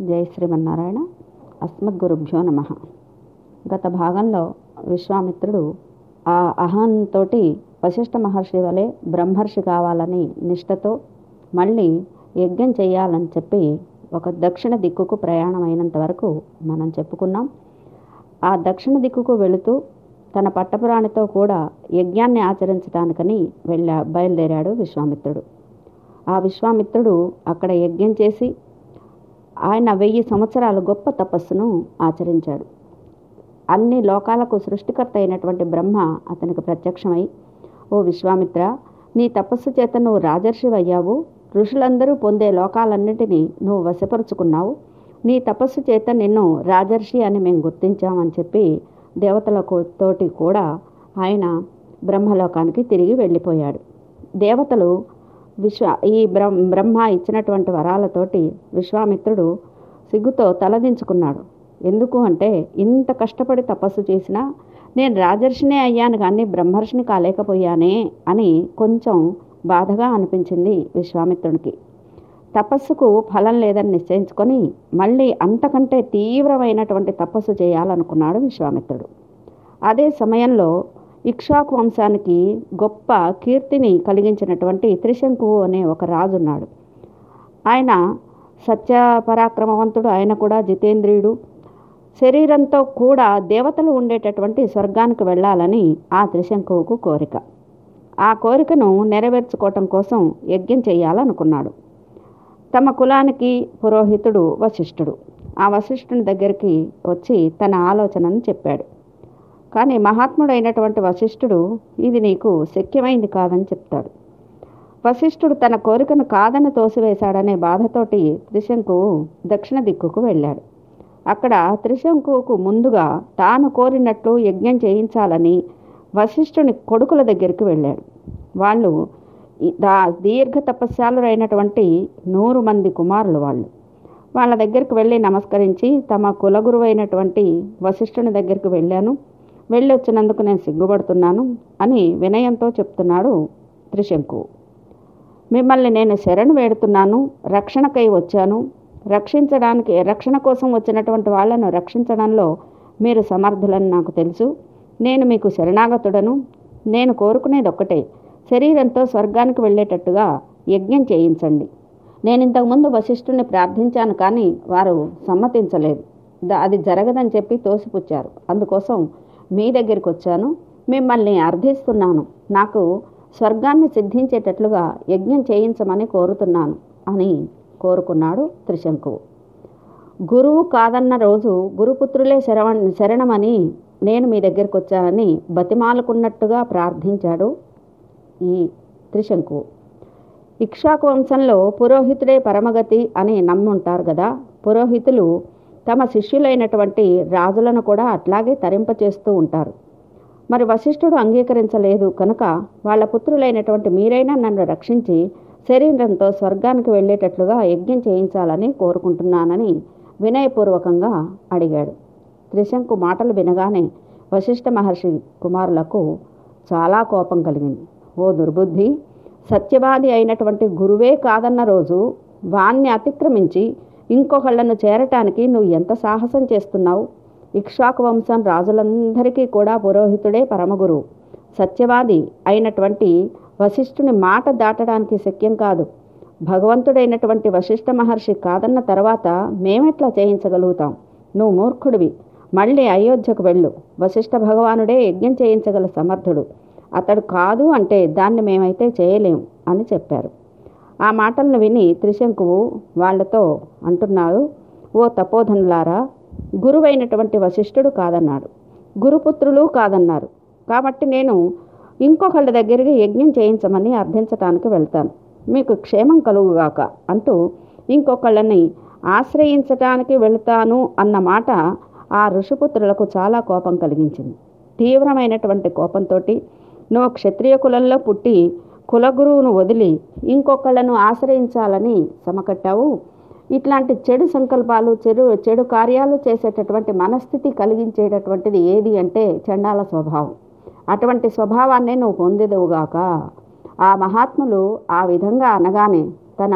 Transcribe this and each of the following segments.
జై శ్రీమన్నారాయణ. అస్మద్గురుభ్యో నమ. గత భాగంలో విశ్వామిత్రుడు ఆ అహంతో వశిష్ఠ మహర్షి వలె బ్రహ్మర్షి కావాలని నిష్టతో మళ్ళీ యజ్ఞం చేయాలని చెప్పి ఒక దక్షిణ దిక్కుకు ప్రయాణం అయినంత వరకు మనం చెప్పుకున్నాం. ఆ దక్షిణ దిక్కుకు వెళుతూ తన పట్టపురాణితో కూడా యజ్ఞాన్ని ఆచరించడానికని వెళ్ళా బయలుదేరాడు విశ్వామిత్రుడు. ఆ విశ్వామిత్రుడు అక్కడ యజ్ఞం చేసి ఆయన వెయ్యి సంవత్సరాలు గొప్ప తపస్సును ఆచరించాడు. అన్ని లోకాలకు సృష్టికర్త అయినటువంటి బ్రహ్మ అతనికి ప్రత్యక్షమై ఓ విశ్వామిత్ర నీ తపస్సు చేత నువ్వు రాజర్షి అయ్యావు. ఋషులందరూ పొందే లోకాలన్నిటినీ నువ్వు వశపరుచుకున్నావు. నీ తపస్సు చేత నిన్ను రాజర్షి అని మేము గుర్తించామని చెప్పి దేవతల తోటి కూడా ఆయన బ్రహ్మలోకానికి తిరిగి వెళ్ళిపోయాడు. దేవతలు విశ్వ ఈ బ్రహ్మ బ్రహ్మ ఇచ్చినటువంటి వరాలతోటి విశ్వామిత్రుడు సిగ్గుతో తలదించుకున్నాడు. ఎందుకు అంటే ఇంత కష్టపడి తపస్సు చేసినా నేను రాజర్షినే అయ్యాను కానీ బ్రహ్మర్షిని కాలేకపోయానే అని కొంచెం బాధగా అనిపించింది విశ్వామిత్రునికి. తపస్సుకు ఫలం లేదని నిశ్చయించుకొని మళ్ళీ అంతకంటే తీవ్రమైనటువంటి తపస్సు చేయాలనుకున్నాడు విశ్వామిత్రుడు. అదే సమయంలో ఇక్ష్వాకు వంశానికి గొప్ప కీర్తిని కలిగించినటువంటి త్రిశంకు అనే ఒక రాజున్నాడు. ఆయన సత్య పరాక్రమవంతుడు ఆయన కూడా జితేంద్రియుడు. శరీరంతో కూడా దేవతలు ఉండేటటువంటి స్వర్గానికి వెళ్ళాలని ఆ త్రిశంకువుకు కోరిక. ఆ కోరికను నెరవేర్చుకోవటం కోసం యజ్ఞం చేయాలనుకున్నాడు. తమ కులానికి పురోహితుడు వశిష్ఠుడు. ఆ వశిష్ఠుని దగ్గరికి వచ్చి తన ఆలోచనను చెప్పాడు. కానీ మహాత్ముడైనటువంటి వశిష్ఠుడు ఇది నీకు శక్యమైంది కాదని చెప్తాడు. వశిష్ఠుడు తన కోరికను కాదని తోసివేశాడనే బాధతోటి త్రిశంకు దక్షిణ దిక్కుకు వెళ్ళాడు. అక్కడ త్రిశంకుకు ముందుగా తాను కోరినట్లు యజ్ఞం చేయించాలని వశిష్ఠుని కొడుకుల దగ్గరికి వెళ్ళాడు. వాళ్ళు దా దీర్ఘ తపస్యాలురైనటువంటి నూరు మంది కుమారులు వాళ్ళు. వాళ్ళ దగ్గరికి వెళ్ళి నమస్కరించి తమ కులగురువైనటువంటి వశిష్ఠుని దగ్గరికి వెళ్ళాను. వెళ్ళి వచ్చినందుకు నేను సిగ్గుపడుతున్నాను అని వినయంతో చెప్తున్నాడు త్రిశంకు. మిమ్మల్ని నేను శరణు వేడుతున్నాను రక్షణకై వచ్చాను. రక్షించడానికి రక్షణ కోసం వచ్చినటువంటి వాళ్ళను రక్షించడంలో మీరు సమర్థులని నాకు తెలుసు. నేను మీకు శరణాగతుడను. నేను కోరుకునేది ఒక్కటే శరీరంతో స్వర్గానికి వెళ్ళేటట్టుగా యజ్ఞం చేయించండి. నేను ఇంతకుముందు వశిష్ఠుని ప్రార్థించాను కానీ వారు సమ్మతించలేదు. అది జరగదని చెప్పి తోసిపుచ్చారు. అందుకోసం మీ దగ్గరికి వచ్చాను. మిమ్మల్ని అర్థిస్తున్నాను. నాకు స్వర్గాన్ని సిద్ధించేటట్లుగా యజ్ఞం చేయించమని కోరుతున్నాను అని కోరుకున్నాడు త్రిశంకువు గురువు కాదన్న రోజు గురుపుత్రులే శరవ శరణమని నేను మీ దగ్గరికి వచ్చానని బతిమాలుకున్నట్టుగా ప్రార్థించాడు ఈ త్రిశంకువు ఇక్షాకు వంశంలో పురోహితుడే పరమగతి అని నమ్ముంటారు కదా పురోహితులు తమ శిష్యులైనటువంటి రాజులను కూడా అట్లాగే తరింపచేస్తూ ఉంటారు. మరి వశిష్ఠుడు అంగీకరించలేదు కనుక వాళ్ళ పుత్రులైనటువంటి మీరైనా నన్ను రక్షించి శరీరంతో స్వర్గానికి వెళ్ళేటట్లుగా యజ్ఞం చేయించాలని కోరుకుంటున్నానని వినయపూర్వకంగా అడిగాడు. త్రిశంకు మాటలు వినగానే వశిష్ఠ మహర్షి కుమారులకు చాలా కోపం కలిగింది. ఓ దుర్బుద్ధి సత్యవాది అయినటువంటి గురువే కాదన్న రోజు వాణ్ణి అతిక్రమించి ఇంకొకళ్ళను చేరటానికి నువ్వు ఎంత సాహసం చేస్తున్నావు? ఇక్ష్వాకు వంశం రాజులందరికీ కూడా పురోహితుడే పరమగురు. సత్యవాది అయినటువంటి వశిష్ఠుని మాట దాటడానికి శక్యం కాదు. భగవంతుడైనటువంటి వశిష్ఠ మహర్షి కాదన్న తర్వాత మేమెట్లా చేయించగలుగుతాం? నువ్వు మూర్ఖుడివి. మళ్ళీ అయోధ్యకు వెళ్ళు. వశిష్ఠ భగవానుడే యజ్ఞం చేయించగల సమర్థుడు. అతడు కాదు అంటే దాన్ని మేమైతే చేయలేం అని చెప్పారు. ఆ మాటలను విని త్రిశంకువు వాళ్ళతో అంటున్నారు ఓ తపోధనులారా గురువైనటువంటి వశిష్ఠుడు కాదన్నాడు గురుపుత్రులు కాదన్నారు. కాబట్టి నేను ఇంకొకళ్ళ దగ్గరికి యజ్ఞం చేయించమని అర్థించటానికి వెళ్తాను. మీకు క్షేమం కలుగుగాక అంటూ ఇంకొకళ్ళని ఆశ్రయించటానికి వెళ్తాను అన్న మాట ఆ ఋషిపుత్రులకు చాలా కోపం కలిగించింది. తీవ్రమైనటువంటి కోపంతో నువ్వు క్షత్రియ కులంలో పుట్టి కులగురువును వదిలి ఇంకొకళ్ళను ఆశ్రయించాలని సమకట్టావు. ఇట్లాంటి చెడు సంకల్పాలు చెడు చెడు కార్యాలు చేసేటటువంటి మనస్థితి కలిగించేటటువంటిది ఏది అంటే చండాల స్వభావం. అటువంటి స్వభావాన్నే నువ్వు పొందేదవుగాక ఆ మహాత్ములు ఆ విధంగా అనగానే తన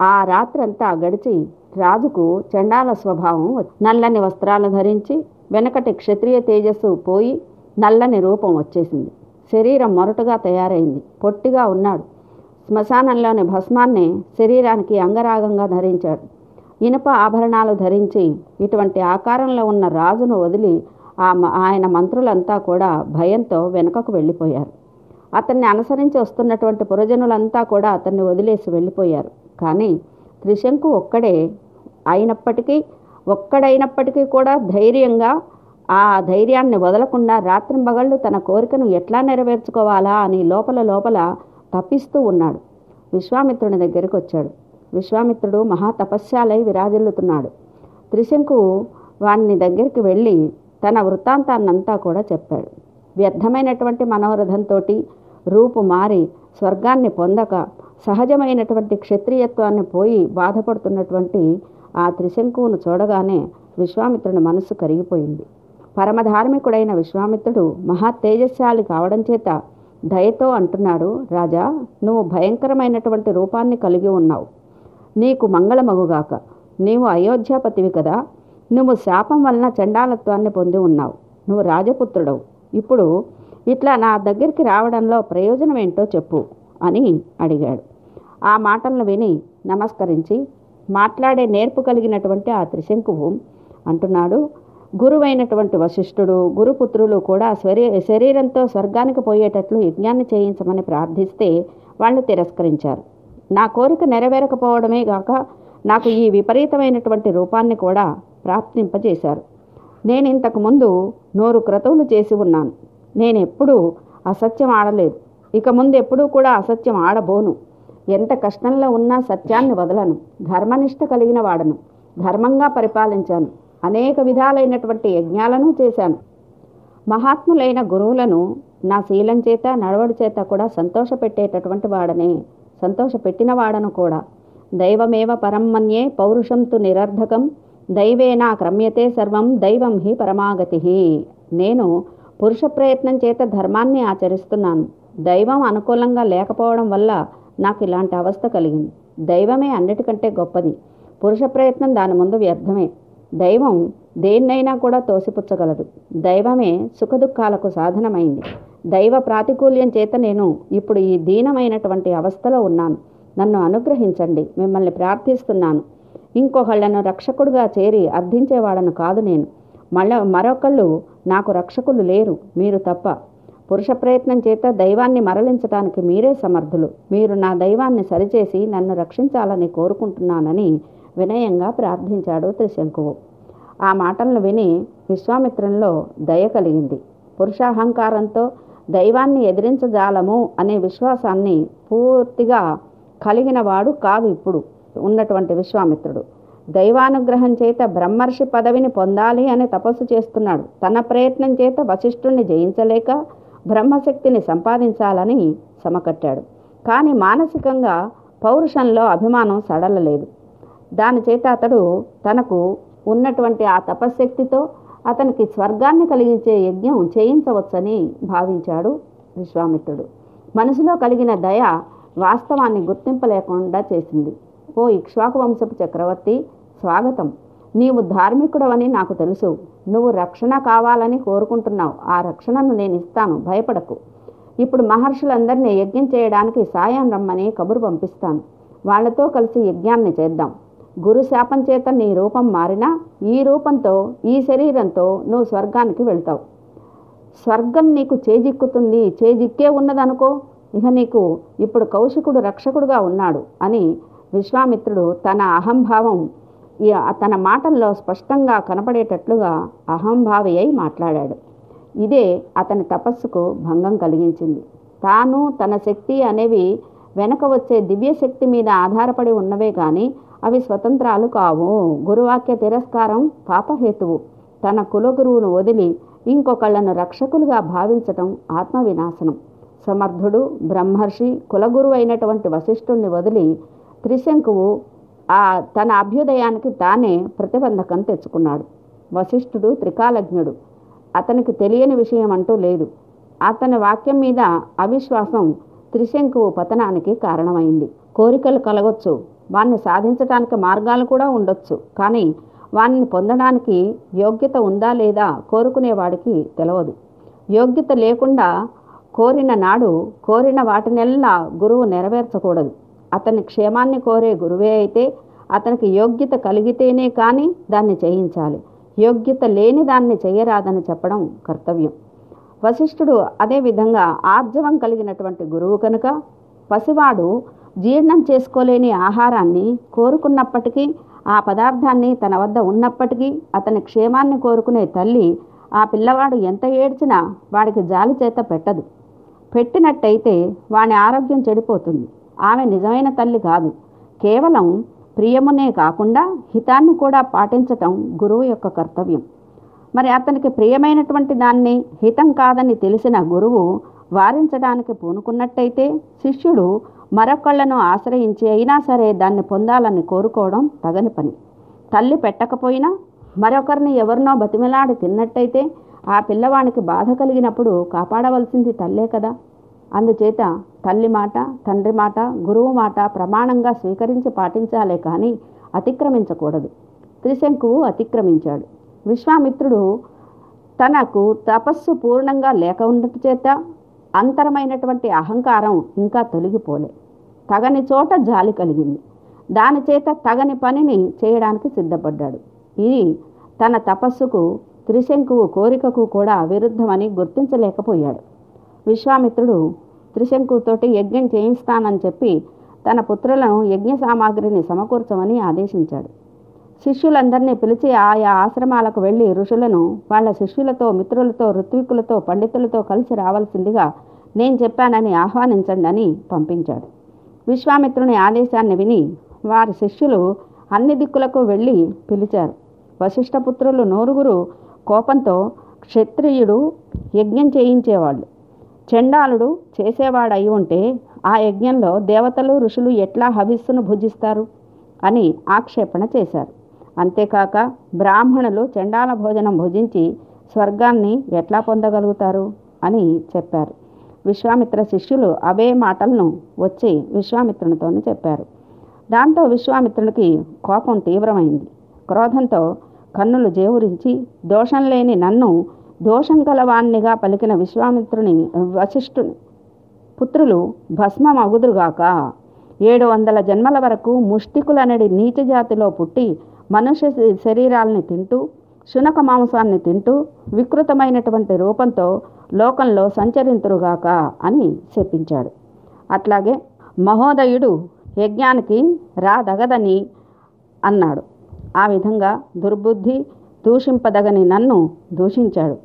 ఆ రాత్రంతా గడిచి రాజుకు చండాల స్వభావం నల్లని వస్త్రాలు ధరించి వెనకటి క్షత్రియ తేజస్సు పోయి నల్లని రూపం వచ్చేసింది. శరీరం మొరటుగా తయారైంది. పొట్టిగా ఉన్నాడు. శ్మశానంలోని భస్మాన్ని శరీరానికి అంగరాగంగా ధరించాడు. ఇనుప ఆభరణాలు ధరించి ఇటువంటి ఆకారంలో ఉన్న రాజును వదిలి ఆ మ- ఆయన మంత్రులంతా కూడా భయంతో వెనుకకు వెళ్ళిపోయారు. అతన్ని అనుసరించి వస్తున్నటువంటి పురజనులంతా కూడా అతన్ని వదిలేసి వెళ్ళిపోయారు. కానీ త్రిశంకు ఒక్కడే అయినప్పటికీ ఒక్కడైనప్పటికీ కూడా ధైర్యంగా ఆ ధైర్యాన్ని వదలకుండా రాత్రింబగళ్ళు తన కోరికను ఎట్లా నెరవేర్చుకోవాలా అని లోపల లోపల తప్పిస్తూ ఉన్నాడు. విశ్వామిత్రుని దగ్గరికి వచ్చాడు విశ్వామిత్రుడు మహా తపస్యాలై విరాజిల్లుతున్నాడు. త్రిశంకు వాణ్ణి దగ్గరికి వెళ్ళి తన వృత్తాంతాన్నంతా కూడా చెప్పాడు. వ్యర్థమైనటువంటి మనోరథంతో రూపు మారి స్వర్గాన్ని పొందక సహజమైనటువంటి క్షత్రియత్వాన్ని పోయి బాధపడుతున్నటువంటి ఆ త్రిశంకువును చూడగానే విశ్వామిత్రుని మనస్సు కరిగిపోయింది. పరమధార్మికుడైన విశ్వామిత్రుడు మహా తేజస్శాలి కావడం చేత దయతో అంటున్నాడు రాజా నువ్వు భయంకరమైనటువంటి రూపాన్ని కలిగి ఉన్నావు. నీకు మంగళమగుగాక. నీవు అయోధ్యాపతివి కదా. నువ్వు శాపం వలన చండాలత్వాన్ని పొంది ఉన్నావు. నువ్వు రాజపుత్రుడవు. ఇప్పుడు ఇట్లా నా దగ్గరికి రావడంలో ప్రయోజనం ఏంటో చెప్పు అని అడిగాడు. ఆ మాటలను విని నమస్కరించి మాట్లాడే నేర్పు కలిగినటువంటి ఆ త్రిశంకువు అంటున్నాడు. గురువైనటువంటి వశిష్ఠుడు గురుపుత్రులు కూడా శరీ శరీరంతో స్వర్గానికి పోయేటట్లు యజ్ఞాన్ని చేయించమని ప్రార్థిస్తే వాళ్ళు తిరస్కరించారు. నా కోరిక నెరవేరకపోవడమే గాక నాకు ఈ విపరీతమైనటువంటి రూపాన్ని కూడా ప్రాప్తింపజేశారు. నేను ఇంతకు ముందు నూరు క్రతువులు చేసి ఉన్నాను. నేనెప్పుడూ అసత్యం ఆడలేదు. ఇక ముందు ఎప్పుడూ కూడా అసత్యం ఆడబోను. ఎంత కష్టంలో ఉన్నా సత్యాన్ని వదలను. ధర్మనిష్ట కలిగిన వాడను. ధర్మంగా పరిపాలించాను. అనేక విధాలైనటువంటి యజ్ఞాలను చేశాను. మహాత్ములైన గురువులను నా శీలం చేత నడవడి చేత కూడా సంతోషపెట్టేటటువంటి వాడనే సంతోషపెట్టిన వాడను కూడా. దైవమేవ పరమ్మన్యే పౌరుషం తు నిరర్ధకం దైవేనా క్రమ్యతే సర్వం దైవం హి పరమాగతి నేను పురుష ప్రయత్నం చేత ధర్మాన్ని ఆచరిస్తున్నాను. దైవం అనుకూలంగా లేకపోవడం వల్ల నాకు ఇలాంటి అవస్థ కలిగింది. దైవమే అన్నిటికంటే గొప్పది. పురుష ప్రయత్నం దాని ముందు వ్యర్థమే. దైవం దేన్నైనా కూడా తోసిపుచ్చగలదు. దైవమే సుఖదుఖాలకు సాధనమైంది. దైవ ప్రాతికూల్యం చేత నేను ఇప్పుడు ఈ దీనమైనటువంటి అవస్థలో ఉన్నాను. నన్ను అనుగ్రహించండి. మిమ్మల్ని ప్రార్థిస్తున్నాను. ఇంకొకళ్ళను రక్షకుడుగా చేరి అర్థించేవాడను కాదు నేను. మళ్ళ మరొకళ్ళు నాకు రక్షకులు లేరు. మీరు తప్ప. పురుష ప్రయత్నం చేత దైవాన్ని మరలించటానికి మీరే సమర్థులు. మీరు నా దైవాన్ని సరిచేసి నన్ను రక్షించాలని కోరుకుంటున్నానని వినయంగా ప్రార్థించాడు త్రిశంకువు. ఆ మాటలను విని విశ్వామిత్రంలో దయ కలిగింది. పురుషాహంకారంతో దైవాన్ని ఎదిరించజాలము అనే విశ్వాసాన్ని పూర్తిగా కలిగిన వాడు కాదు ఇప్పుడు ఉన్నటువంటి విశ్వామిత్రుడు. దైవానుగ్రహం చేత బ్రహ్మర్షి పదవిని పొందాలి అని తపస్సు చేస్తున్నాడు. తన ప్రయత్నం చేత వశిష్ఠుణ్ణి జయించలేక బ్రహ్మశక్తిని సంపాదించాలని సమకట్టాడు. కానీ మానసికంగా పౌరుషంలో అభిమానం సడలలేదు. దానిచేత అతడు తనకు ఉన్నటువంటి ఆ తపశ్శక్తితో అతనికి స్వర్గాన్ని కలిగించే యజ్ఞం చేయించవచ్చని భావించాడు విశ్వామిత్రుడు. మనసులో కలిగిన దయ వాస్తవాన్ని గుర్తింపలేకుండా చేసింది. ఓ ఇక్ష్వాకు వంశపు చక్రవర్తి స్వాగతం. నీవు ధార్మికుడవని నాకు తెలుసు. నువ్వు రక్షణ కావాలని కోరుకుంటున్నావు. ఆ రక్షణను నేను ఇస్తాను. భయపడకు. ఇప్పుడు మహర్షులందరినీ యజ్ఞం చేయడానికి సాయం రమ్మని కబురు పంపిస్తాను. వాళ్ళతో కలిసి యజ్ఞాన్ని చేద్దాం. గురు శాపం చేత నీ రూపం మారినా ఈ రూపంతో ఈ శరీరంతో నువ్వు స్వర్గానికి వెళ్తావు. స్వర్గం నీకు చేజిక్కుతుంది చేజిక్కే ఉన్నదనుకో ఇక నీకు ఇప్పుడు కౌశికుడు రక్షకుడుగా ఉన్నాడు అని విశ్వామిత్రుడు తన అహంభావం తన మాటల్లో స్పష్టంగా కనపడేటట్లుగా అహంభావి అయి మాట్లాడాడు. ఇదే అతని తపస్సుకు భంగం కలిగించింది. తాను తన శక్తి అనేవి వెనక వచ్చే దివ్యశక్తి మీద ఆధారపడి ఉన్నవే కానీ అవి స్వతంత్రాలు కావు. గురువాక్య తిరస్కారం పాపహేతువు. తన కులగురువును వదిలి ఇంకొకళ్ళను రక్షకులుగా భావించటం ఆత్మవినాశనం. సమర్థుడు బ్రహ్మర్షి కులగురు అయినటువంటి వశిష్ఠుణ్ణి వదిలి త్రిశంకువు ఆ తన అభ్యుదయానికి తానే ప్రతిబంధకం తెచ్చుకున్నాడు. వశిష్ఠుడు త్రికాలజ్ఞుడు. అతనికి తెలియని విషయం అంటూ లేదు. అతని వాక్యం మీద అవిశ్వాసం త్రిశంకువు పతనానికి కారణమైంది. కోరికలు కలగొచ్చు. వాణ్ణి సాధించడానికి మార్గాలు కూడా ఉండొచ్చు. కానీ వాణ్ణి పొందడానికి యోగ్యత ఉందా లేదా కోరుకునేవాడికి తెలియదు యోగ్యత లేకుండా కోరిన నాడు కోరిన వాటినెల్లా గురువు నెరవేర్చకూడదు. అతని క్షేమాన్ని కోరే గురువే అయితే అతనికి యోగ్యత కలిగితేనే కానీ దాన్ని చేయించాలి. యోగ్యత లేని దాన్ని చేయరాదని చెప్పడం కర్తవ్యం. వశిష్ఠుడు అదేవిధంగా ఆర్జవం కలిగినటువంటి గురువు కనుక పసివాడు జీర్ణం చేసుకోలేని ఆహారాన్ని కోరుకున్నప్పటికీ ఆ పదార్థాన్ని తన వద్ద ఉన్నప్పటికీ అతని క్షేమాన్ని కోరుకునే తల్లి ఆ పిల్లవాడు ఎంత ఏడ్చినా వాడికి జాలి చేత పెట్టదు. పెట్టినట్టయితే వాని ఆరోగ్యం చెడిపోతుంది. ఆమె నిజమైన తల్లి కాదు. కేవలం ప్రియమునే కాకుండా హితాన్ని కూడా పాటించటం గురువు యొక్క కర్తవ్యం. మరి అతనికి ప్రియమైనటువంటి దాన్ని హితం కాదని తెలిసిన గురువు వారించడానికి పూనుకున్నట్టయితే శిష్యుడు మరొకళ్ళను ఆశ్రయించి అయినా సరే దాన్ని పొందాలని కోరుకోవడం తగని పని. తల్లి పెట్టకపోయినా మరొకరిని ఎవరినో బతిమిలాడి తిన్నట్టయితే ఆ పిల్లవానికి బాధ కలిగినప్పుడు కాపాడవలసింది తల్లే కదా. అందుచేత తల్లి మాట తండ్రి మాట గురువు మాట ప్రమాణంగా స్వీకరించి పాటించాలే కానీ అతిక్రమించకూడదు. త్రిశంకువు అతిక్రమించాడు. విశ్వామిత్రుడు తనకు తపస్సు పూర్ణంగా లేక ఉన్నట్టు చేత అంతరమైనటువంటి అహంకారం ఇంకా తొలగిపోలే. తగని చోట జాలి కలిగింది. దాని చేత తగని పనిని చేయడానికి సిద్ధపడ్డాడు. ఇది తన తపస్సుకు త్రిశంకువు కోరికకు కూడా విరుద్ధమని గుర్తించలేకపోయాడు. విశ్వామిత్రుడు త్రిశంకుతోటి యజ్ఞం చేయిస్తానని చెప్పి తన పుత్రులను యజ్ఞ సామాగ్రిని సమకూర్చమని ఆదేశించాడు. శిష్యులందరినీ పిలిచి ఆయా ఆశ్రమాలకు వెళ్ళి ఋషులను వాళ్ళ శిష్యులతో మిత్రులతో ఋత్వికులతో పండితులతో కలిసి రావాల్సిందిగా నేను చెప్పానని ఆహ్వానించండి అని పంపించాడు. విశ్వామిత్రుని ఆదేశాన్ని విని వారి శిష్యులు అన్ని దిక్కులకు వెళ్ళి పిలిచారు. వశిష్ఠపుత్రులు నూరుగురు కోపంతో క్షత్రియుడు యజ్ఞం చేయించేవాళ్ళు. చండాలుడు చేసేవాడు అయి ఉంటే ఆ యజ్ఞంలో దేవతలు ఋషులు ఎట్లా హవిస్సును భుజిస్తారు అని ఆక్షేపణ చేశారు. అంతేకాక బ్రాహ్మణులు చండాల భోజనం భుజించి స్వర్గాన్ని ఎట్లా పొందగలుగుతారు? అని చెప్పారు. విశ్వామిత్ర శిష్యులు అవే మాటలను వచ్చి విశ్వామిత్రునితోనే చెప్పారు. దాంతో విశ్వామిత్రునికి కోపం తీవ్రమైంది. క్రోధంతో కన్నులు జేవురించి దోషం లేని నన్ను దోషం గలవాణ్ణిగా పలికిన విశ్వామిత్రుని వశిష్ఠుని పుత్రులు భస్మం అగుదురుగాక ఏడు వందల జన్మల వరకు ముష్టికులనడి నీచ జాతిలో పుట్టి మనుష్య శరీరాల్ని తింటూ శునక మాంసాన్ని తింటూ వికృతమైనటువంటి రూపంతో లోకంలో సంచరింతురుగాక అని చెప్పించాడు. అట్లాగే మహోదయుడు యజ్ఞానికి రాదగదని అన్నాడు. ఆ విధంగా దుర్బుద్ధి దూషింపదగని నన్ను దూషించాడు.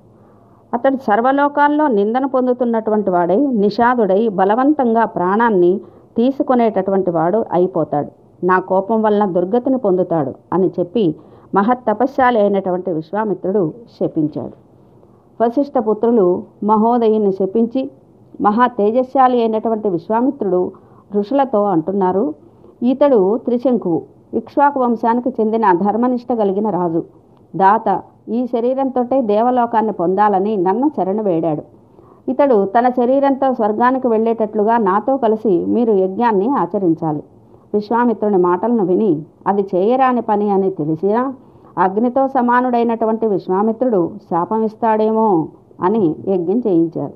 అతడు సర్వలోకాల్లో నిందన పొందుతున్నటువంటి వాడై నిషాదుడై బలవంతంగా ప్రాణాన్ని తీసుకునేటటువంటి వాడు అయిపోతాడు. నా కోపం వలన దుర్గతిని పొందుతాడు అని చెప్పి మహత్ తపశ్శాలి అయినటువంటి విశ్వామిత్రుడు శపించాడు. వశిష్ఠ పుత్రులు మహోదయుని శపించి మహా తేజశాలి అయినటువంటి విశ్వామిత్రుడు ఋషులతో అంటున్నారు ఇతడు త్రిశంకువు ఇక్ష్వాకు వంశానికి చెందిన ధర్మనిష్ట కలిగిన రాజు. దాత ఈ శరీరంతో దేవలోకాన్ని పొందాలని నన్ను శరణు వేడాడు. ఇతడు తన శరీరంతో స్వర్గానికి వెళ్ళేటట్లుగా నాతో కలిసి మీరు యజ్ఞాన్ని ఆచరించాలి. విశ్వామిత్రుని మాటలను విని అది చేయరాని పని అని తెలిసినా అగ్నితో సమానుడైనటువంటి విశ్వామిత్రుడు శాపమిస్తాడేమో అని యజ్ఞం చేయించారు.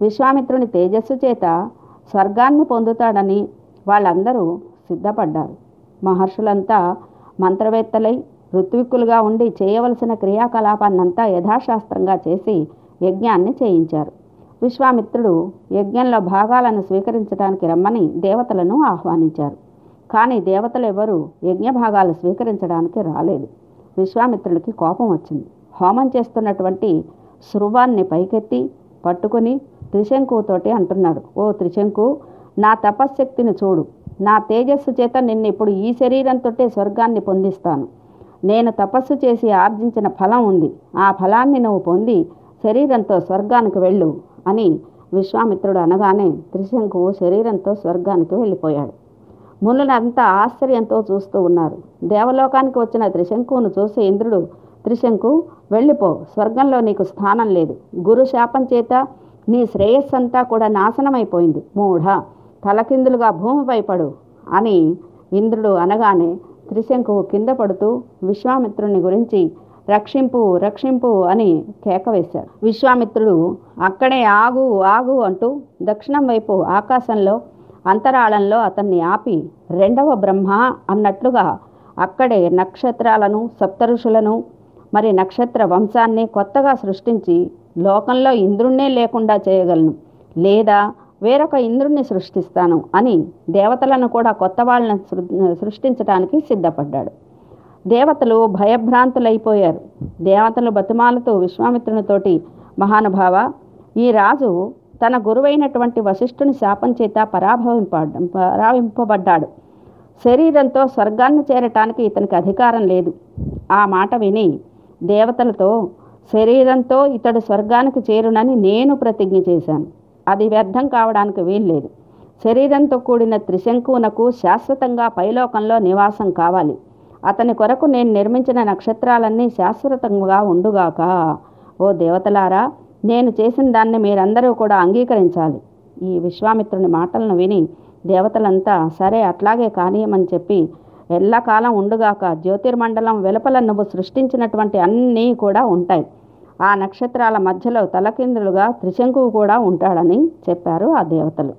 విశ్వామిత్రుని తేజస్సు చేత స్వర్గాన్ని పొందుతాడని వాళ్ళందరూ సిద్ధపడ్డారు. మహర్షులంతా మంత్రవేత్తలై ఋత్విక్కులుగా ఉండి చేయవలసిన క్రియాకలాపాన్నంతా యథాశాస్త్రంగా చేసి యజ్ఞాన్ని చేయించారు. విశ్వామిత్రుడు యజ్ఞంలో భాగాలను స్వీకరించడానికి రమ్మని దేవతలను ఆహ్వానించారు. కానీ దేవతలెవరూ యజ్ఞభాగాలు స్వీకరించడానికి రాలేదు. విశ్వామిత్రుడికి కోపం వచ్చింది. హోమం చేస్తున్నటువంటి శృవాన్ని పైకెత్తి పట్టుకొని త్రిశంకుతోటి అంటున్నాడు. ఓ త్రిశంకు నా తపశ్శక్తిని చూడు. నా తేజస్సు చేత నిన్ను ఇప్పుడు ఈ శరీరంతో స్వర్గాన్ని పొందిస్తాను. నేను తపస్సు చేసి ఆర్జించిన ఫలం ఉంది. ఆ ఫలాన్ని నువ్వు పొంది శరీరంతో స్వర్గానికి వెళ్ళు అని విశ్వామిత్రుడు అనగానే త్రిశంకువు శరీరంతో స్వర్గానికి వెళ్ళిపోయాడు. మునులంతా ఆశ్చర్యంతో చూస్తూ ఉన్నారు. దేవలోకానికి వచ్చిన త్రిశంకును చూసి ఇంద్రుడు త్రిశంకు వెళ్ళిపో స్వర్గంలో నీకు స్థానం లేదు. గురు శాపం చేత నీ శ్రేయస్సంతా కూడా నాశనమైపోయింది. మూఢ తలకిందులుగా భూమిపై పడు అని ఇంద్రుడు అనగానే త్రిశంకు కింద పడుతూ విశ్వామిత్రుని గురించి రక్షింపు రక్షింపు అని కేక వేశాడు. విశ్వామిత్రుడు అక్కడే ఆగు ఆగు అంటూ దక్షిణం వైపు ఆకాశంలో అంతరాళంలో అతన్ని ఆపి రెండవ బ్రహ్మ అన్నట్లుగా అక్కడే నక్షత్రాలను సప్తఋషులను మరి నక్షత్ర వంశాన్ని కొత్తగా సృష్టించి లోకంలో ఇంద్రుణ్ణే లేకుండా చేయగలను. లేదా వేరొక ఇంద్రుణ్ణి సృష్టిస్తాను అని దేవతలను కూడా కొత్త వాళ్ళని సృష్టించడానికి సిద్ధపడ్డాడు. దేవతలు భయభ్రాంతులైపోయారు. దేవతలు బతుమాలతో విశ్వామిత్రునితోటి మహానుభావ ఈ రాజు తన గురువైనటువంటి వశిష్ఠుని శాపం చేత పరాభవింప పరావింపబడ్డాడు. శరీరంతో స్వర్గాన్ని చేరటానికి ఇతనికి అధికారం లేదు. ఆ మాట విని దేవతలతో శరీరంతో ఇతడు స్వర్గానికి చేరునని నేను ప్రతిజ్ఞ చేశాను. అది వ్యర్థం కావడానికి వీల్లేదు. శరీరంతో కూడిన త్రిశంకునకు శాశ్వతంగా పైలోకంలో నివాసం కావాలి. అతని కొరకు నేను నిర్మించిన నక్షత్రాలన్నీ శాశ్వతంగా ఉండుగాక. ఓ దేవతలారా నేను చేసిన దాన్ని మీరందరూ కూడా అంగీకరించాలి. ఈ విశ్వామిత్రుని మాటలను విని దేవతలంతా సరే అట్లాగే కానీయమని చెప్పి ఎల్లకాలం ఉండుగాక జ్యోతిర్మండలం వెలుపల నువ్వు సృష్టించినటువంటి అన్నీ కూడా ఉంటాయి. ఆ నక్షత్రాల మధ్యలో తలకిందులుగా త్రిశంకువు కూడా ఉంటాడని చెప్పారు ఆ దేవతలు.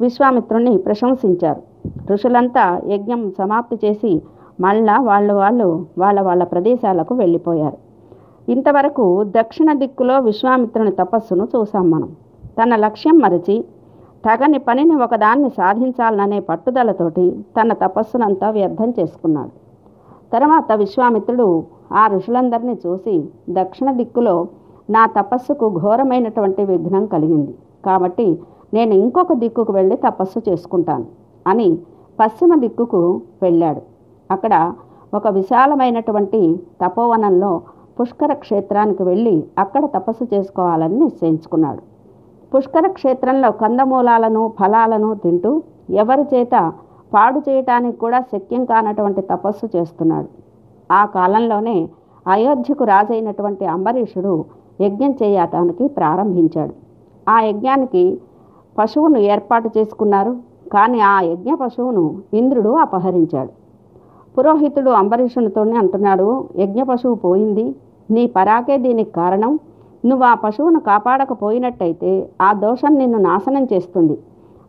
విశ్వామిత్రుణ్ణి ప్రశంసించారు. ఋషులంతా యజ్ఞం సమాప్తి చేసి మళ్ళా వాళ్ళు వాళ్ళు వాళ్ళ వాళ్ళ ప్రదేశాలకు వెళ్ళిపోయారు. ఇంతవరకు దక్షిణ దిక్కులో విశ్వామిత్రుని తపస్సును చూసాం మనం. తన లక్ష్యం మరచి తగని పనిని ఒకదాన్ని సాధించాలననే పట్టుదలతోటి తన తపస్సునంతా వ్యర్థం చేసుకున్నాడు. తర్వాత విశ్వామిత్రుడు ఆ ఋషులందరినీ చూసి దక్షిణ దిక్కులో నా తపస్సుకు ఘోరమైనటువంటి విఘ్నం కలిగింది. కాబట్టి నేను ఇంకొక దిక్కుకు వెళ్ళి తపస్సు చేసుకుంటాను అని పశ్చిమ దిక్కుకు వెళ్ళాడు. అక్కడ ఒక విశాలమైనటువంటి తపోవనంలో పుష్కర క్షేత్రానికి వెళ్ళి అక్కడ తపస్సు చేసుకోవాలని నిశ్చయించుకున్నాడు. పుష్కర క్షేత్రంలో కందమూలాలను ఫలాలను తింటూ ఎవరి చేత పాడు చేయటానికి కూడా శక్యం కానటువంటి తపస్సు చేస్తున్నాడు. ఆ కాలంలోనే అయోధ్యకు రాజైనటువంటి అంబరీషుడు యజ్ఞం చేయటానికి ప్రారంభించాడు. ఆ యజ్ఞానికి పశువును ఏర్పాటు చేసుకున్నారు. కానీ ఆ యజ్ఞ పశువును ఇంద్రుడు అపహరించాడు. పురోహితుడు అంబరీషునితోనే అంటున్నాడు యజ్ఞ పశువు పోయింది నీ పరాకే దీనికి కారణం. నువ్వు ఆ పశువును కాపాడకపోయినట్టయితే ఆ దోషం నిన్ను నాశనం చేస్తుంది.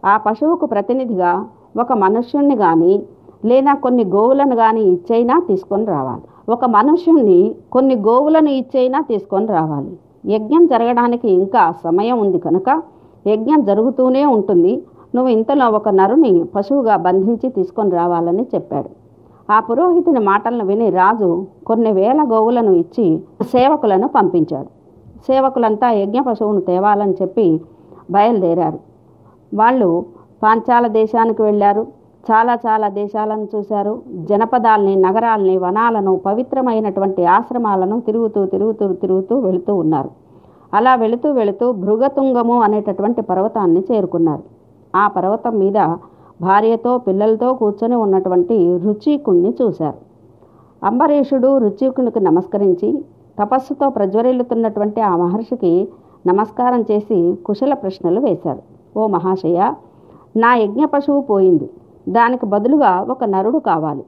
ఆ పశువుకు ప్రతినిధిగా ఒక మనుష్యుణ్ణి కానీ లేదా కొన్ని గోవులను కానీ ఇచ్చైనా తీసుకొని రావాలి. ఒక మనుష్యుణ్ణి కొన్ని గోవులను ఇచ్చైనా తీసుకొని రావాలి. యజ్ఞం జరగడానికి ఇంకా సమయం ఉంది కనుక యజ్ఞం జరుగుతూనే ఉంటుంది. నువ్వు ఇంతలో ఒక నరుని పశువుగా బంధించి తీసుకొని రావాలని చెప్పాడు. ఆ పురోహితుని మాటలను విని రాజు కొన్ని వేల గోవులను ఇచ్చి సేవకులను పంపించాడు. సేవకులంతా యజ్ఞ పశువును తేవాలని చెప్పి బయలుదేరారు. వాళ్ళు పాంచాల దేశానికి వెళ్ళారు. చాలా చాలా దేశాలను చూశారు. జనపదాల్ని నగరాల్ని వనాలను పవిత్రమైనటువంటి ఆశ్రమాలను తిరుగుతూ తిరుగుతూ తిరుగుతూ వెళుతూ ఉన్నారు. అలా వెళుతూ వెళుతూ భృగతుంగము అనేటటువంటి పర్వతాన్ని చేరుకున్నారు. ఆ పర్వతం మీద భార్యతో పిల్లలతో కూర్చొని ఉన్నటువంటి రుచికుణ్ణి చూశారు. అంబరీషుడు రుచికునికి నమస్కరించి తపస్సుతో ప్రజ్వరిల్లుతున్నటువంటి ఆ మహర్షికి నమస్కారం చేసి కుశల ప్రశ్నలు వేశారు. ఓ మహాశయ నా యజ్ఞ పశువు పోయింది. దానికి బదులుగా ఒక నరుడు కావాలి.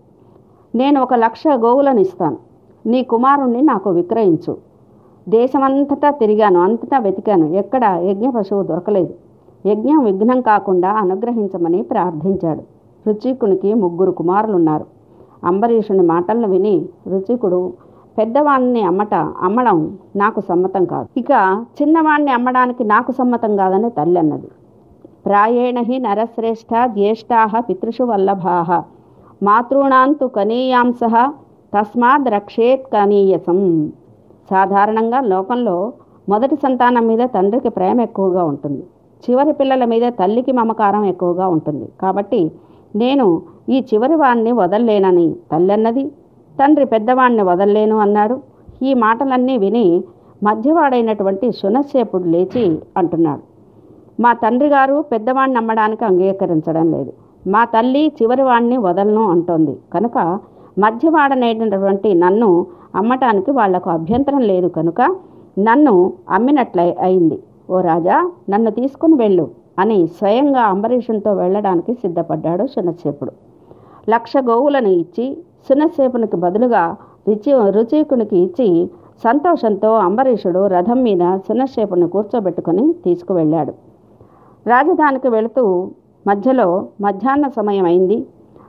నేను ఒక లక్ష గోవులను ఇస్తాను. నీ కుమారుణ్ణి నాకు విక్రయించు. దేశమంతటా తిరిగాను అంతటా వెతికాను. ఎక్కడ యజ్ఞ పశువు దొరకలేదు. యజ్ఞం విఘ్నం కాకుండా అనుగ్రహించమని ప్రార్థించాడు. రుచికునికి ముగ్గురు కుమారులున్నారు. అంబరీషుని మాటలను విని రుచికుడు పెద్దవాణ్ణి అమ్మట అమ్మడం నాకు సమ్మతం కాదు. ఇక చిన్నవాణ్ణి అమ్మడానికి నాకు సమ్మతం కాదని తల్లి అన్నది. ప్రాయేణ హి నరశ్రేష్ఠ జ్యేష్ఠా పితృషు వల్లభాహ మాతృణాంతు కనీయాంశ తస్మాద్ రక్షేత్ కనీయసం. సాధారణంగా లోకంలో మొదటి సంతానం మీద తండ్రికి ప్రేమ ఎక్కువగా ఉంటుంది. చివరి పిల్లల మీద తల్లికి మమకారం ఎక్కువగా ఉంటుంది. కాబట్టి నేను ఈ చివరి వాణ్ణి వదల్లేనని తల్లి అన్నది తండ్రి పెద్దవాణ్ణి వదల్లేను అన్నాడు. ఈ మాటలన్నీ విని మధ్యవాడైనటువంటి శునశ్చేపుడు లేచి అంటున్నాడు. మా తండ్రి గారు పెద్దవాణ్ణి నమ్మడానికి అంగీకరించడం లేదు. మా తల్లి చివరి వదలను అంటోంది. కనుక మధ్యవాడనేటటువంటి నన్ను అమ్మటానికి వాళ్ళకు అభ్యంతరం లేదు కనుక నన్ను అమ్మినట్లయి అయింది ఓ రాజా నన్ను తీసుకుని వెళ్ళు అని స్వయంగా అంబరీషునితో వెళ్ళడానికి సిద్ధపడ్డాడు శునశ్చేపుడు లక్ష గోవులను ఇచ్చి సునశేపునికి బదులుగా రుచి రుచికునికి ఇచ్చి సంతోషంతో అంబరీషుడు రథం మీద సునశేపుని కూర్చోబెట్టుకొని తీసుకువెళ్ళాడు. రాజధానికి వెళుతూ మధ్యలో మధ్యాహ్న సమయం అయింది.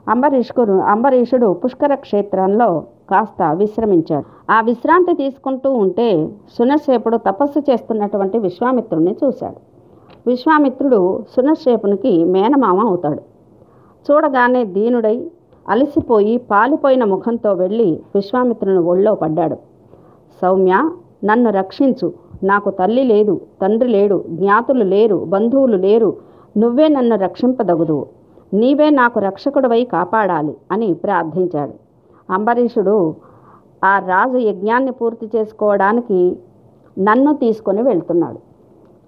అంబరీష్కు అంబరీషుడు పుష్కర క్షేత్రంలో కాస్త విశ్రమించాడు. ఆ విశ్రాంతి తీసుకుంటూ ఉంటే సునశేపుడు తపస్సు చేస్తున్నటువంటి విశ్వామిత్రుడిని చూశాడు. విశ్వామిత్రుడు సునశేపునికి మేనమామ అవుతాడు. చూడగానే దీనుడై అలసిపోయి పాలిపోయిన ముఖంతో వెళ్ళి విశ్వామిత్రుని ఒళ్ళో పడ్డాడు. సౌమ్య నన్ను రక్షించు. నాకు తల్లి లేదు తండ్రి లేడు జ్ఞాతులు లేరు బంధువులు లేరు. నువ్వే నన్ను రక్షింపదగుదువు. నీవే నాకు రక్షకుడివై కాపాడాలి అని ప్రార్థించాడు. అంబరీషుడు ఆ రాజు యజ్ఞాన్ని పూర్తి చేసుకోవడానికి నన్ను తీసుకొని వెళ్తున్నాడు.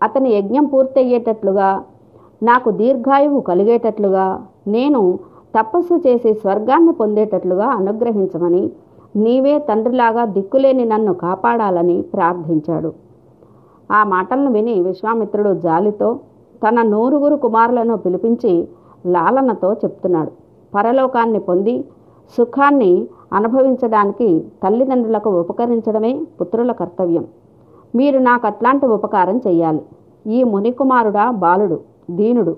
అతని యజ్ఞం పూర్తయ్యేటట్లుగా నాకు దీర్ఘాయువు కలిగేటట్లుగా నేను తపస్సు చేసి స్వర్గాన్ని పొందేటట్లుగా అనుగ్రహించమని నీవే తండ్రిలాగా దిక్కులేని నన్ను కాపాడాలని ప్రార్థించాడు. ఆ మాటలను విని విశ్వామిత్రుడు జాలితో తన నూరుగురు కుమారులను పిలిపించి లాలనతో చెప్తున్నాడు. పరలోకాన్ని పొంది సుఖాన్ని అనుభవించడానికి తల్లిదండ్రులకు ఉపకరించడమే పుత్రుల కర్తవ్యం. మీరు నాకు అట్లాంటి ఉపకారం చెయ్యాలి. ఈ మునికుమారుడా బాలుడు దీనుడు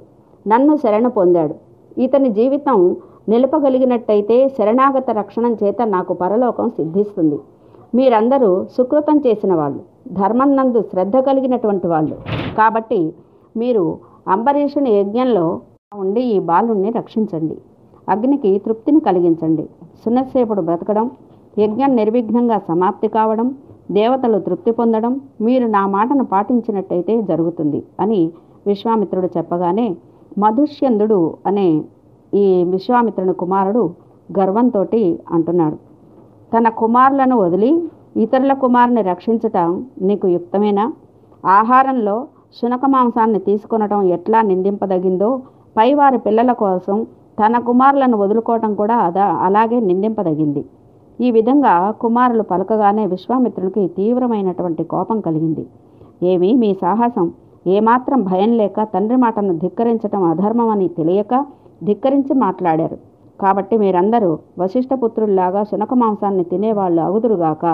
నన్ను శరణ పొందాడు. ఇతని జీవితం నిలపగలిగినట్టయితే శరణాగత రక్షణం చేత నాకు పరలోకం సిద్ధిస్తుంది. మీరందరూ సుకృతం చేసిన వాళ్ళు ధర్మం నందు శ్రద్ధ కలిగినటువంటి వాళ్ళు. కాబట్టి మీరు అంబరీషుని యజ్ఞంలో ఉండి ఈ బాలుణ్ణి రక్షించండి. అగ్నికి తృప్తిని కలిగించండి. సున్నసేపుడు బ్రతకడం యజ్ఞం నిర్విఘ్నంగా సమాప్తి కావడం దేవతలు తృప్తి పొందడం మీరు నా మాటను పాటించినట్టయితే జరుగుతుంది అని విశ్వామిత్రుడు చెప్పగానే మధుష్యందుడు అనే ఈ విశ్వామిత్రుని కుమారుడు గర్వంతో అంటున్నాడు. తన కుమారులను వదిలి ఇతరుల కుమారుని రక్షించటం నీకు యుక్తమేనా? ఆహారంలో శునక మాంసాన్ని తీసుకొనటం ఎట్లా నిందింపదగిందో పైవారి పిల్లల కోసం తన కుమారులను వదులుకోవటం కూడా అదా అలాగే నిందింపదగింది. ఈ విధంగా కుమారులు పలకగానే విశ్వామిత్రునికి తీవ్రమైనటువంటి కోపం కలిగింది. ఏమి మీ సాహసం ఏమాత్రం భయం లేక తండ్రి మాటను ధిక్కరించటం అధర్మమని తెలియక ధిక్కరించి మాట్లాడారు. కాబట్టి మీరందరూ వశిష్ఠపుత్రుల్లాగా శునక మాంసాన్ని తినేవాళ్ళు అగుదురుగాక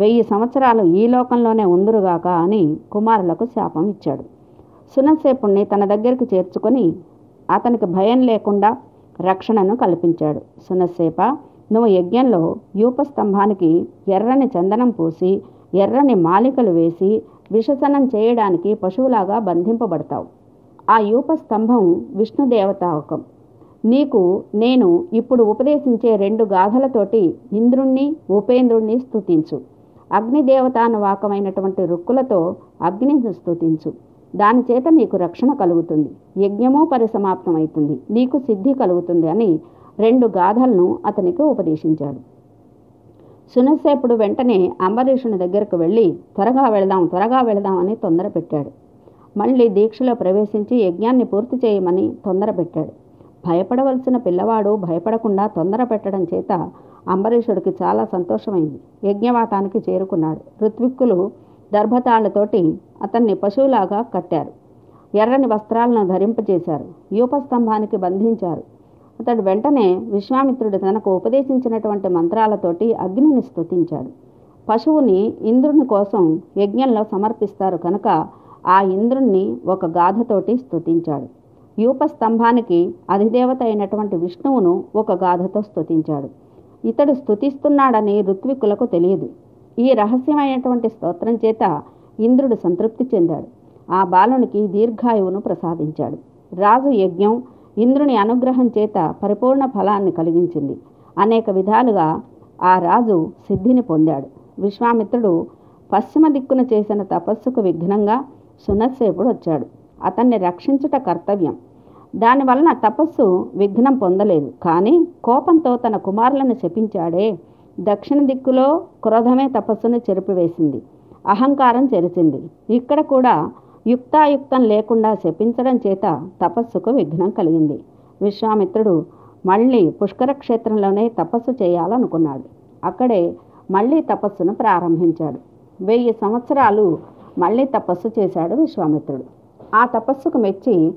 వెయ్యి సంవత్సరాలు ఈ లోకంలోనే ఉందురుగాక అని కుమారులకు శాపం ఇచ్చాడు. సునసేపుణ్ణి తన దగ్గరికి చేర్చుకొని అతనికి భయం లేకుండా రక్షణను కల్పించాడు. సునసేప నువ్వు యజ్ఞంలో యూపస్తంభానికి ఎర్రని చందనం పూసి ఎర్రని మాలికలు వేసి విషసనం చేయడానికి పశువులాగా బంధింపబడతావు. ఆ యూపస్తంభం విష్ణుదేవతావకం నీకు నేను ఇప్పుడు ఉపదేశించే రెండు గాథలతోటి ఇంద్రుణ్ణి ఉపేంద్రుణ్ణి స్తుతించు. అగ్నిదేవతానువాకమైనటువంటి రుక్కులతో అగ్నిని స్థుతించు దాని చేత నీకు రక్షణ కలుగుతుంది. యజ్ఞము పరిసమాప్తమవుతుంది నీకు సిద్ధి కలుగుతుంది అని రెండు గాథలను అతనికి ఉపదేశించాడు. సునసేపుడు వెంటనే అంబరీషుని దగ్గరకు వెళ్ళి త్వరగా వెళదాం త్వరగా వెళదాం అని తొందర పెట్టాడు. మళ్ళీ దీక్షలో ప్రవేశించి యజ్ఞాన్ని పూర్తి చేయమని తొందర పెట్టాడు. భయపడవలసిన పిల్లవాడు భయపడకుండా తొందర పెట్టడం చేత అంబరీషుడికి చాలా సంతోషమైంది. యజ్ఞవాటానికి చేరుకున్నాడు. ఋత్విక్కులు దర్భతాళ్ళతోటి అతన్ని పశువులాగా కట్టారు. ఎర్రని వస్త్రాలను ధరింపజేశారు. యూపస్తంభానికి బంధించారు. అతడు వెంటనే విశ్వామిత్రుడు తనకు ఉపదేశించినటువంటి మంత్రాలతోటి అగ్నిని స్తుతించాడు. పశువుని ఇంద్రుని కోసం యజ్ఞంలో సమర్పిస్తారు కనుక ఆ ఇంద్రుణ్ణి ఒక గాథతోటి స్తుతించాడు. యూపస్తంభానికి అధిదేవత అయినటువంటి విష్ణువును ఒక గాథతో స్తుతించాడు. ఇతడు స్తుతిస్తున్నాడని ఋత్వికులకు తెలియదు. ఈ రహస్యమైనటువంటి స్తోత్రం చేత ఇంద్రుడు సంతృప్తి చెందాడు. ఆ బాలునికి దీర్ఘాయువును ప్రసాదించాడు. రాజు యజ్ఞం ఇంద్రుని అనుగ్రహం చేత పరిపూర్ణ ఫలాన్ని కలిగించింది. అనేక విధాలుగా ఆ రాజు సిద్ధిని పొందాడు. విశ్వామిత్రుడు పశ్చిమ దిక్కున చేసిన తపస్సుకు విఘ్నంగా సునస్సేపుడు వచ్చాడు. అతన్ని రక్షించుట కర్తవ్యం. దానివలన తపస్సు విఘ్నం పొందలేదు. కానీ కోపంతో తన కుమారులను శపించాడే దక్షిణ దిక్కులో క్రోధమే తపస్సును చెరిపివేసింది. అహంకారం చెరిచింది. ఇక్కడ కూడా యుక్తాయుక్తం లేకుండా శపించడం చేత తపస్సుకు విఘ్నం కలిగింది. విశ్వామిత్రుడు మళ్ళీ పుష్కర క్షేత్రంలోనే తపస్సు చేయాలనుకున్నాడు. అక్కడే మళ్ళీ తపస్సును ప్రారంభించాడు. వెయ్యి సంవత్సరాలు మళ్ళీ తపస్సు చేశాడు విశ్వామిత్రుడు. ఆ తపస్సుకు మెచ్చి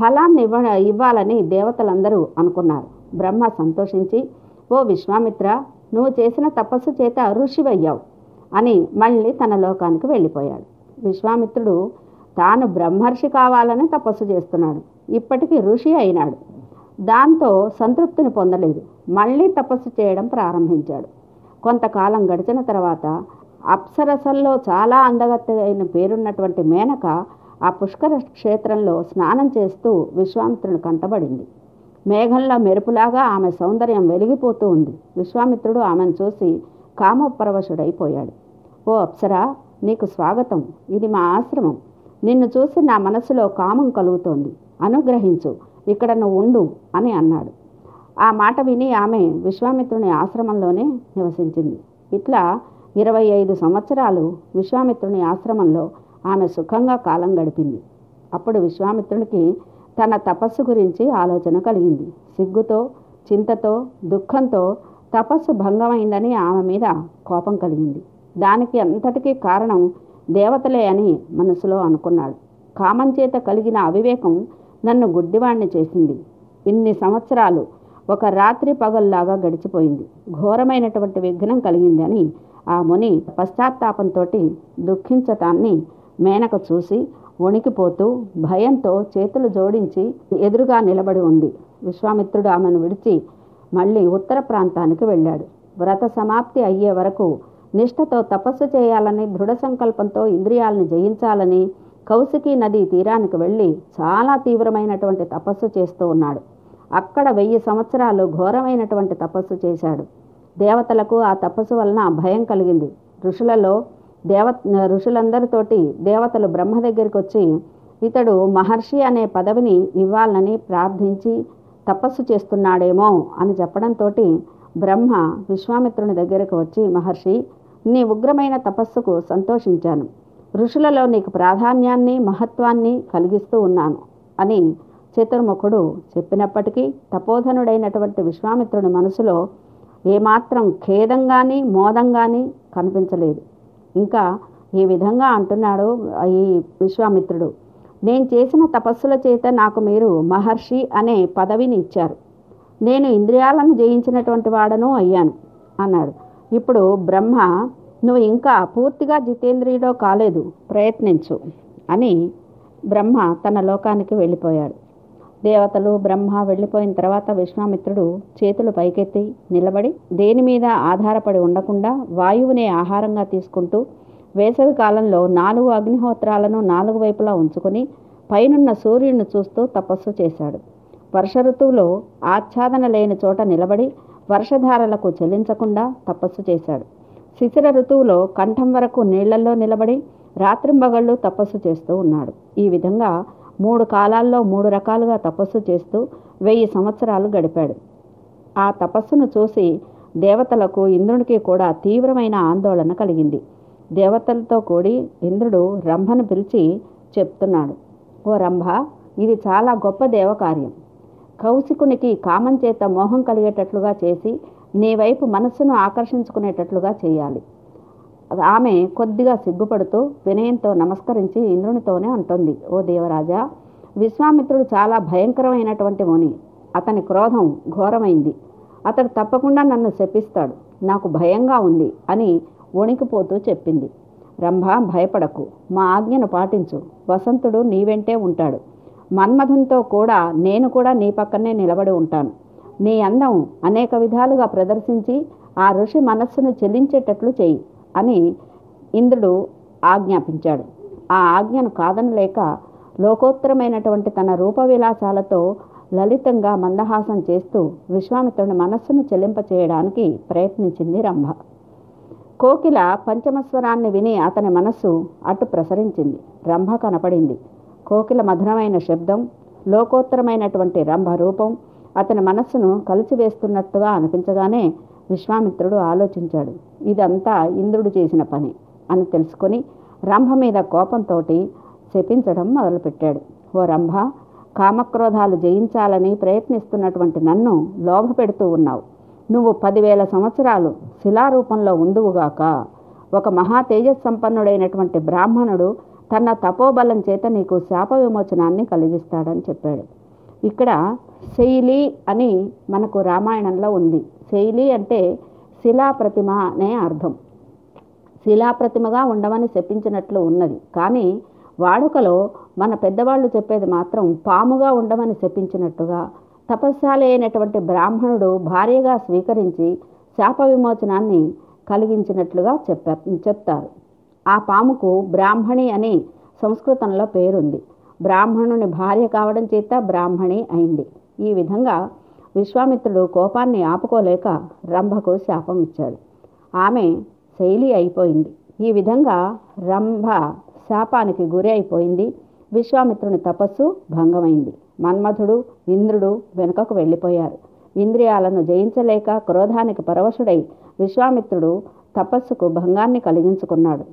ఫలాన్ని ఇవ్వ ఇవ్వాలని దేవతలందరూ అనుకున్నారు. బ్రహ్మ సంతోషించి ఓ విశ్వామిత్ర నువ్వు చేసిన తపస్సు చేత ఋషివయ్యావు అని మళ్ళీ తన లోకానికి వెళ్ళిపోయాడు. విశ్వామిత్రుడు తాను బ్రహ్మర్షి కావాలని తపస్సు చేస్తున్నాడు. ఇప్పటికీ ఋషి అయినాడు. దాంతో సంతృప్తిని పొందలేదు. మళ్ళీ తపస్సు చేయడం ప్రారంభించాడు. కొంతకాలం గడిచిన తర్వాత అప్సరసల్లో చాలా అందగత్తైన పేరున్నటువంటి మేనక ఆ పుష్కర క్షేత్రంలో స్నానం చేస్తూ విశ్వామిత్రుని కంటబడింది. మేఘంలో మెరుపులాగా ఆమె సౌందర్యం వెలిగిపోతూ ఉంది. విశ్వామిత్రుడు ఆమెను చూసి కామపరవశుడైపోయాడు. ఓ అప్సరా నీకు స్వాగతం. ఇది మా ఆశ్రమం. నిన్ను చూసి నా మనసులో కామం కలుగుతోంది. అనుగ్రహించు. ఇక్కడ నువ్వు ఉండు అని అన్నాడు. ఆ మాట విని ఆమె విశ్వామిత్రుని ఆశ్రమంలోనే నివసించింది. ఇట్లా ఇరవై ఐదు సంవత్సరాలు విశ్వామిత్రుని ఆశ్రమంలో ఆమె సుఖంగా కాలం గడిపింది. అప్పుడు విశ్వామిత్రునికి తన తపస్సు గురించి ఆలోచన కలిగింది. సిగ్గుతో చింతతో దుఃఖంతో తపస్సు భంగమైందని ఆమె మీద కోపం కలిగింది. దానికి అంతటికీ కారణం దేవతలే అని మనసులో అనుకున్నాడు. కామం చేత కలిగిన అవివేకం నన్ను గుడ్డివాణ్ణి చేసింది. ఇన్ని సంవత్సరాలు ఒక రాత్రి పగల్లాగా గడిచిపోయింది. ఘోరమైనటువంటి విఘ్నం కలిగింది అని ఆ ముని పశ్చాత్తాపంతో దుఃఖించటాన్ని మేనక చూసి వణికిపోతూ భయంతో చేతులు జోడించి ఎదురుగా నిలబడి ఉంది. విశ్వామిత్రుడు ఆమెను విడిచి మళ్ళీ ఉత్తర ప్రాంతానికి వెళ్ళాడు. వ్రత సమాప్తి అయ్యే వరకు నిష్ఠతో తపస్సు చేయాలని దృఢ సంకల్పంతో ఇంద్రియాలను జయించాలని కౌశికీ నది తీరానికి వెళ్ళి చాలా తీవ్రమైనటువంటి తపస్సు చేస్తూ ఉన్నాడు. అక్కడ వెయ్యి సంవత్సరాలు ఘోరమైనటువంటి తపస్సు చేశాడు. దేవతలకు ఆ తపస్సు వలన భయం కలిగింది. ఋషులలో దేవ ఋషులందరితోటి దేవతలు బ్రహ్మ దగ్గరికి వచ్చి ఇతడు మహర్షి అనే పదవిని ఇవ్వాలని ప్రార్థించి తపస్సు చేస్తున్నాడేమో అని చెప్పడంతో బ్రహ్మ విశ్వామిత్రుని దగ్గరకు వచ్చి మహర్షి నీ ఉగ్రమైన తపస్సుకు సంతోషించాను. ఋషులలో నీకు ప్రాధాన్యాన్ని మహత్వాన్ని కలిగిస్తూ ఉన్నాను అని చతుర్ముఖుడు చెప్పినప్పటికీ తపోధనుడైనటువంటి విశ్వామిత్రుని మనసులో ఏమాత్రం ఖేదంగాని మోదంగాని కనిపించలేదు. ఇంకా ఈ విధంగా అంటున్నాడు ఈ విశ్వామిత్రుడు. నేను చేసిన తపస్సుల చేత నాకు మీరు మహర్షి అనే పదవిని ఇచ్చారు. నేను ఇంద్రియాలను జయించినటువంటి వాడను అయ్యాను అన్నాడు. ఇప్పుడు బ్రహ్మ నువ్వు ఇంకా పూర్తిగా జితేంద్రియుడో కాలేదు ప్రయత్నించు అని బ్రహ్మ తన లోకానికి వెళ్ళిపోయాడు. దేవతలు బ్రహ్మ వెళ్ళిపోయిన తర్వాత విశ్వామిత్రుడు చేతులు పైకెత్తి నిలబడి దేని మీద ఆధారపడి ఉండకుండా వాయువునే ఆహారంగా తీసుకుంటూ వేసవి కాలంలో నాలుగు అగ్నిహోత్రాలను నాలుగు వైపులా ఉంచుకొని పైనున్న సూర్యుడిని చూస్తూ తపస్సు చేశాడు. వర్ష ఋతువులో ఆచ్ఛాదన లేని చోట నిలబడి వర్షధారలకు చెల్లించకుండా తపస్సు చేశాడు. శిశిర ఋతువులో కంఠం వరకు నీళ్ళలో నిలబడి రాత్రింబగళ్ళు తపస్సు చేస్తూ ఉన్నాడు. ఈ విధంగా మూడు కాలాల్లో మూడు రకాలుగా తపస్సు చేస్తూ వెయ్యి సంవత్సరాలు గడిపాడు. ఆ తపస్సును చూసి దేవతలకు ఇంద్రునికి కూడా తీవ్రమైన ఆందోళన కలిగింది. దేవతలతో కూడి ఇంద్రుడు రంభను పిలిచి చెప్తున్నాడు ఓ రంభ ఇది చాలా గొప్ప దేవకార్యం. కౌశికునికి కామం చేత మోహం కలిగేటట్లుగా చేసి నీ వైపు మనస్సును ఆకర్షించుకునేటట్లుగా చేయాలి. ఆమె కొద్దిగా సిగ్గుపడుతూ వినయంతో నమస్కరించి ఇంద్రునితోనే అంటుంది. ఓ దేవరాజా విశ్వామిత్రుడు చాలా భయంకరమైనటువంటి ముని. అతని క్రోధం ఘోరమైంది. అతడు తప్పకుండా నన్ను శపిస్తాడు. నాకు భయంగా ఉంది అని వణికిపోతూ చెప్పింది. రంభ భయపడకు. మా ఆజ్ఞను పాటించు. వసంతుడు నీ వెంటే ఉంటాడు. మన్మధునితో కూడా నేను కూడా నీ పక్కనే నిలబడి ఉంటాను. నీ అందం అనేక విధాలుగా ప్రదర్శించి ఆ ఋషి మనస్సును చెల్లించేటట్లు చేయి. అని ఇంద్రుడు ఆజ్ఞాపించాడు. ఆ ఆజ్ఞను కాదనలేక లోకోత్తరమైనటువంటి తన రూప విలాసాలతో లలితంగా మందహాసం చేస్తూ విశ్వామిత్రుని మనస్సును చెల్లింపచేయడానికి ప్రయత్నించింది రంభ. కోకిల పంచమస్వరాన్ని విని అతని మనస్సు అటు ప్రసరించింది. రంభ కనపడింది. కోకిల మధురమైన శబ్దం లోకోత్తరమైనటువంటి రంభ రూపం అతని మనస్సును కలిసివేస్తున్నట్టుగా అనిపించగానే విశ్వామిత్రుడు ఆలోచించాడు. ఇదంతా ఇంద్రుడు చేసిన పని అని తెలుసుకొని రంభ మీద కోపంతో శపించడం మొదలుపెట్టాడు. ఓ రంభ కామక్రోధాలు జయించాలని ప్రయత్నిస్తున్నటువంటి నన్ను లోభ పెడుతూ ఉన్నావు. నువ్వు పదివేల సంవత్సరాలు శిలారూపంలో ఉందువుగాక ఒక మహా తేజస్సంపన్నుడైనటువంటి బ్రాహ్మణుడు తన తపోబలం చేత నీకు శాప విమోచనాన్ని కలిగిస్తాడని చెప్పాడు. ఇక్కడ శైలి అని మనకు రామాయణంలో ఉంది. శైలి అంటే శిలా ప్రతిమ అనే అర్థం. శిలాప్రతిమగా ఉండమని చెప్పించినట్లు ఉన్నది. కానీ వాడుకలో మన పెద్దవాళ్ళు చెప్పేది మాత్రం పాముగా ఉండమని చెప్పించినట్టుగా తపస్శాలి అయినటువంటి బ్రాహ్మణుడు భార్యగా స్వీకరించి శాప విమోచనాన్ని కలిగించినట్లుగా చెప్ప చెప్తారు. ఆ పాముకు బ్రాహ్మణి అని సంస్కృతంలో పేరుంది. బ్రాహ్మణుని భార్య కావడం చేత బ్రాహ్మణి అయింది. ఈ విధంగా విశ్వామిత్రుడు కోపాన్ని ఆపుకోలేక రంభకు శాపం ఇచ్చాడు ఆమె శైలి అయిపోయింది. ఈ విధంగా రంభ శాపానికి గురి అయిపోయింది. విశ్వామిత్రుని తపస్సు భంగమైంది. మన్మథుడు ఇంద్రుడు వెనుకకు వెళ్ళిపోయారు. ఇంద్రియాలను జయించలేక క్రోధానికి పరవశుడై విశ్వామిత్రుడు తపస్సుకు భంగాన్ని కలిగించుకున్నాడు.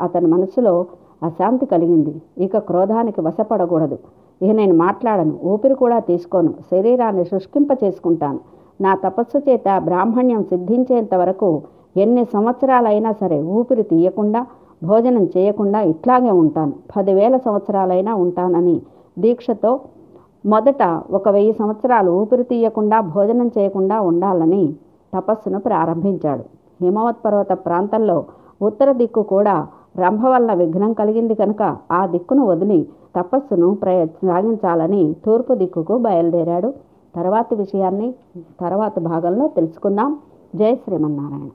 అతని మనసులో అశాంతి కలిగింది. ఇక క్రోధానికి వశపడకూడదు. ఇక నేను మాట్లాడను ఊపిరి కూడా తీసుకోను శరీరాన్ని శుష్కింప చేసుకుంటాను నా తపస్సు చేత బ్రాహ్మణ్యం సిద్ధించేంత వరకు ఎన్ని సంవత్సరాలైనా సరే ఊపిరి తీయకుండా భోజనం చేయకుండా ఇట్లాగే ఉంటాను. పదివేల సంవత్సరాలైనా ఉంటానని దీక్షతో మొదట ఒక వెయ్యి సంవత్సరాలు ఊపిరి తీయకుండా భోజనం చేయకుండా ఉండాలని తపస్సును ప్రారంభించాడు. హిమవత్ పర్వత ప్రాంతంలో ఉత్తర దిక్కు కూడా రంభ వల్ల విఘ్నం కలిగింది కనుక ఆ దిక్కును వదిలి తపస్సును ప్రయ సాగించాలని తూర్పు దిక్కుకు బయలుదేరాడు. తర్వాతి విషయాన్ని తర్వాత భాగంలో తెలుసుకుందాం. జై శ్రీమన్నారాయణ.